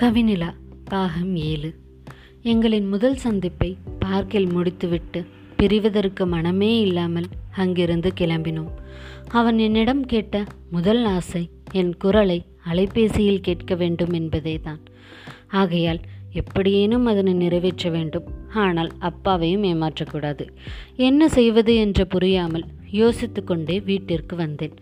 கவினிலா பாகம் ஏழு. எங்களின் முதல் சந்திப்பை பார்க்கில் முடித்துவிட்டு பிரிவதற்கு மனமே இல்லாமல் அங்கிருந்து கிளம்பினோம். அவன் என்னிடம் கேட்ட முதல் ஆசை என் குரலை அலைபேசியில் கேட்க வேண்டும் என்பதே தான் ஆகையால் எப்படியேனும் அதனை நிறைவேற்ற வேண்டும். ஆனால் அப்பாவையும் ஏமாற்றக்கூடாது. என்ன செய்வது என்று புரியாமல் யோசித்து கொண்டே வீட்டிற்கு வந்தேன்.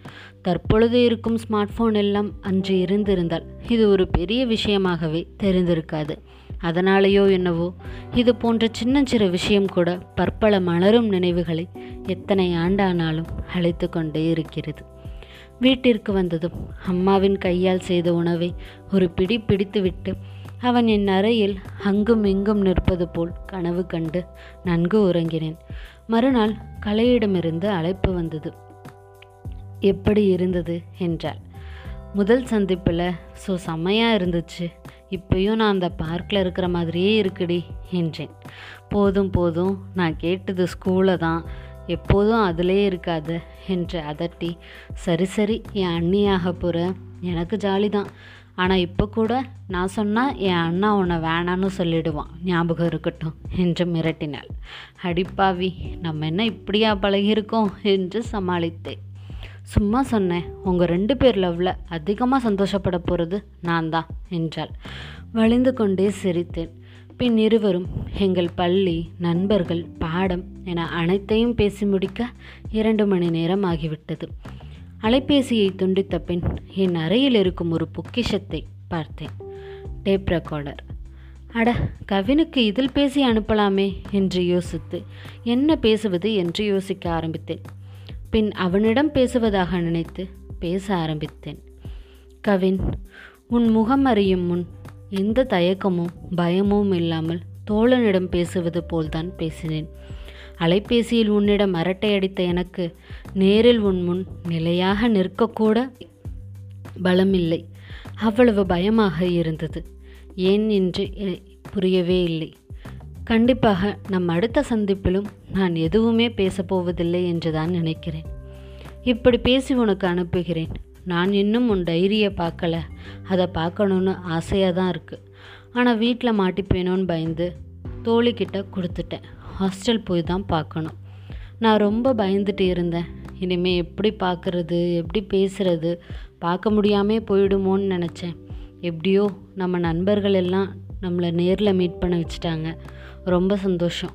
தற்பொழுது இருக்கும் ஸ்மார்ட் ஃபோன் எல்லாம் அன்று இருந்திருந்தால் இது ஒரு பெரிய விஷயமாகவே தெரிந்திருக்காது. அதனாலேயோ என்னவோ இது போன்ற சின்ன விஷயம் கூட பற்பல மலரும் நினைவுகளை எத்தனை ஆண்டானாலும் அழைத்து கொண்டே இருக்கிறது. வீட்டிற்கு வந்ததும் அம்மாவின் கையால் செய்த உணவை ஒரு பிடி பிடித்துவிட்டு அவன் என் அறையில் அங்கும் இங்கும் நிற்பது போல் கனவு கண்டு நன்கு உறங்கினேன். மறுநாள் கலையிடமிருந்து அழைப்பு வந்தது. எப்படி இருந்தது? என்றாள். முதல் சந்திப்பில் ஸோ செம்மையாக இருந்துச்சு. இப்பயும் நான் அந்த பார்க்கில் இருக்கிற மாதிரியே இருக்குடி என்றேன். போதும் போதும். நான் கேட்டது ஸ்கூலை தான். எப்போதும் அதிலே இருக்காது என்று அதட்டி. சரி சரி. என் அண்ணியாக போகிற எனக்கு ஜாலி தான் ஆனால் இப்போ கூட நான் சொன்னால் என் அண்ணா உன்னை வேணான்னு சொல்லிடுவான். ஞாபகம் இருக்கட்டும் என்று மிரட்டினாள். அடிப்பாவி நம்ம என்ன இப்படியா பழகியிருக்கோம் என்று சமாளித்தேன். சும்மா சொன்னேன் உங்கள் ரெண்டு பேர் லவ்வில் அதிகமாக சந்தோஷப்பட போகிறது நான் தான் என்றாள். வழிந்து கொண்டே சிரித்தேன். பின் இருவரும் எங்கள் பள்ளி நண்பர்கள் பாடம் என அனைத்தையும் பேசி முடிக்க இரண்டு மணி நேரம் ஆகிவிட்டது. அலைபேசியை துண்டித்த பின் என் அறையில் இருக்கும் ஒரு பொக்கிஷத்தை பார்த்தேன். Tape recorder. அட கவினுக்கு இதில் பேசி அனுப்பலாமே என்று யோசித்து என்ன பேசுவது என்று யோசிக்க ஆரம்பித்தேன். பின் அவனிடம் பேசுவதாக நினைத்து பேச ஆரம்பித்தேன். கவின் உன் முகம் அறியும் முன் எந்த தயக்கமும் பயமும் இல்லாமல் தோழனிடம் பேசுவது போல்தான் பேசினேன். அலைபேசியில் உன்னிடம் அரட்டை அடித்த எனக்கு நேரில் உன் முன் நிலையாக நிற்கக்கூட பலமில்லை. அவ்வளவு பயமாக இருந்தது. ஏன் என்று புரியவே இல்லை. கண்டிப்பாக நம் அடுத்த சந்திப்பிலும் நான் எதுவுமே பேசப்போவதில்லை என்று தான் நினைக்கிறேன். இப்படி பேசி உனக்கு அனுப்புகிறேன். நான் இன்னும் உன் டைரியை பார்க்கல. அதை பார்க்கணுன்னு ஆசையாக தான் இருக்குது ஆனால் வீட்டில் மாட்டிப்பேனோன்னு பயந்து தோழிக்கிட்ட கொடுத்துட்டேன். ஹாஸ்டல் போய் தான் பார்க்கணும். நான் ரொம்ப பயந்துட்டு இருந்தேன். இனிமேல் எப்படி பார்க்குறது எப்படி பேசுகிறது பார்க்க முடியாமே போயிடுமோன்னு நினச்சேன். எப்படியோ நம்ம நண்பர்கள் எல்லாம் நம்மளை நேரில் மீட் பண்ண வச்சுட்டாங்க. ரொம்ப சந்தோஷம்.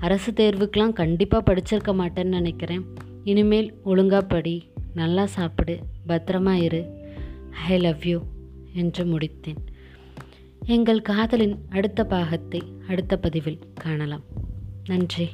அரசு தேர்வுக்கெலாம் கண்டிப்பாக படிச்சிருக்க மாட்டேன்னு நினைக்கிறேன். இனிமேல் ஒழுங்காக படி நல்லா சாப்பிடு பத்திரமா இரு. ஐ லவ் யூ என்று முடித்தேன். எங்கள் காதலின் அடுத்த பாகத்தை அடுத்த பதிவில் காணலாம். நன்றி.